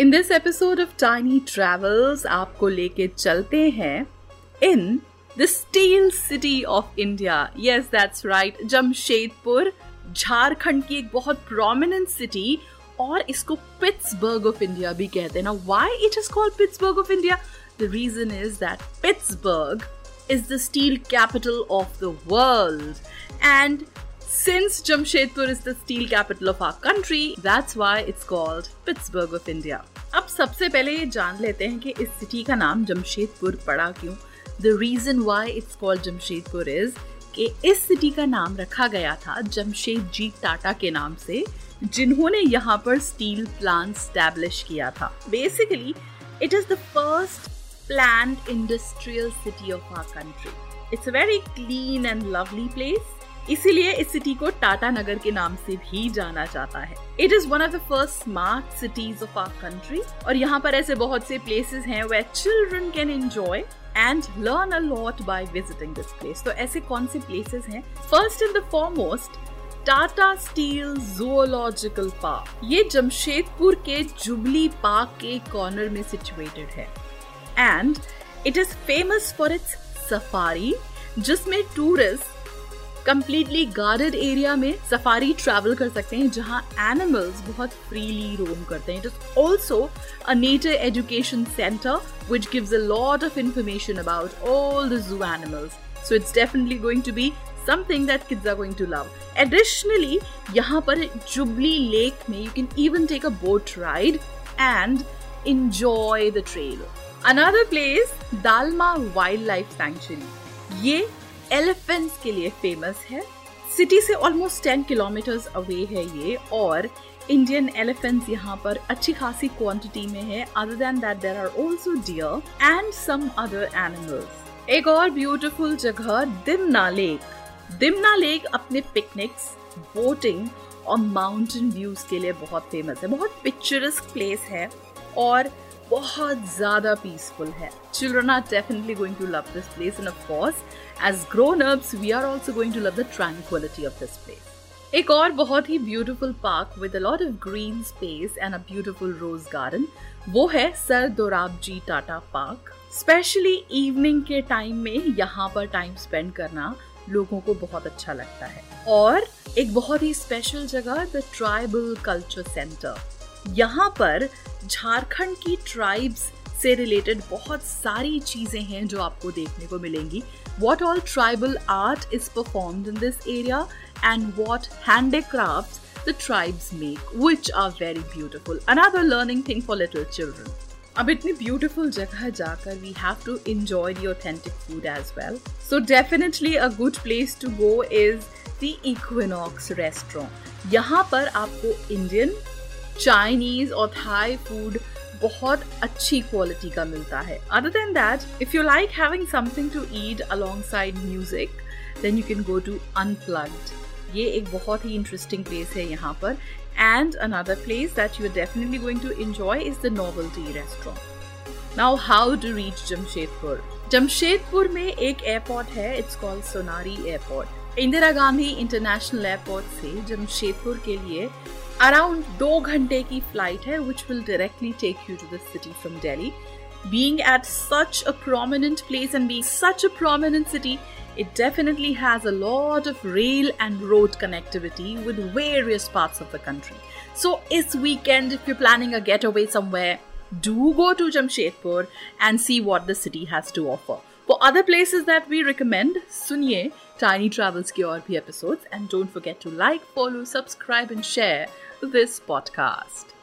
In this episode of tiny travels आपको लेके चलते हैं in the steel city of India yes that's right Jamshedpur Jharkhand की एक बहुत प्रोमिनेंट सिटी और इसको पिट्सबर्ग ऑफ़ इंडिया भी कहते हैं. ना why it is called Pittsburgh of India the reason is that Pittsburgh is the steel capital of the world. And since Jamshedpur is the steel capital of our country, that's why it's called Pittsburgh of India. अब सबसे पहले ये जान लेते हैं कि इस city का नाम जमशेदपुर पड़ा क्यों the reason why it's called Jamshedpur is कि इस सिटी का नाम रखा गया था जमशेद जी टाटा के नाम से जिन्होंने यहाँ पर स्टील प्लांट स्टैब्लिश किया था basically it is the first planned industrial city of our country. It's a very clean and lovely place. इसीलिए इस सिटी को टाटा नगर के नाम से भी जाना जाता है. It is one of the first smart cities of our country और यहाँ पर ऐसे बहुत से प्लेसेस हैं where children can enjoy and learn a lot by visiting this place तो ऐसे कौन से प्लेसेस हैं? First in the foremost Tata steel zoological park ये जमशेदपुर के जुबली पार्क के कॉर्नर में सिचुएटेड है. And it is famous for its safari जिसमें टूरिस्ट कंप्लीटली गार्डेड एरिया में सफारी ट्रैवल कर सकते हैं जहाँ एनिमल्स बहुत फ्रीली रोम करते हैं it is also a nature education centre which gives a lot of information about all the zoo animals so it's definitely going to be something that kids are going to love. Additionally, यहाँ पर jubilee lake में you can even take a boat ride and enjoy the trail. Another place Dalma wildlife sanctuary ये elephants के लिए famous है. City से almost ten kilometre away है ये और इंडियन एलिफेंट्स यहाँ पर अच्छी खासी क्वांटिटी में है. Other than that there are also deer and some other animals एक और ब्यूटिफुल जगह दिमना लेक दिमना लेक अपने पिकनिक्स बोटिंग और माउंटेन व्यूज़ के लिए बहुत फ़ेमस है. बहुत पिक्चरस्क प्लेस है. और बहुत ज़्यादा पीसफुल है। Children are definitely going to love this place and of course as grown ups we are also going to love the tranquility of this place एक और बहुत ही beautiful park with a lot of green space and a beautiful rose garden वो है sir Dorabji Tata park specially evening के time में यहाँ पर time spend करना लोगों को बहुत अच्छा लगता है। और एक बहुत ही स्पेशल जगह द ट्राइबल कल्चर सेंटर यहाँ पर झारखंड की ट्राइब्स से रिलेटेड बहुत सारी चीज़ें हैं जो आपको देखने को मिलेंगी। What all tribal art is performed in this area and what handicraft the tribes make which are very beautiful another learning thing for little children अब इतनी ब्यूटिफुल जगह जाकर we have to enjoy the authentic food as well so definitely a good place to go is the equinox restaurant यहाँ पर आपको Indian Chinese और Thai food बहुत अच्छी क्वालिटी का मिलता है। Other than that if you like having something to eat alongside music then you can go to unplugged ये एक बहुत ही इंटरेस्टिंग प्लेस है यहाँ पर। And another place that you are definitely going to enjoy is the novelty restaurant now how to reach Jamshedpur Jamshedpur में एक airport है it's called Sonari airport Indira Gandhi international airport से जमशेदपुर के लिए around दो घंटे की फ्लाइट है which will directly take you to the city from Delhi being at such a prominent place and being such a prominent city, it definitely has a lot of rail and road connectivity with various parts of the country. So, this weekend, if you're planning a getaway somewhere, do go to Jamshedpur and see what the city has to offer. For other places that we recommend, suniye Tiny Travels ki aur episodes and don't forget to like, follow, subscribe and share this podcast.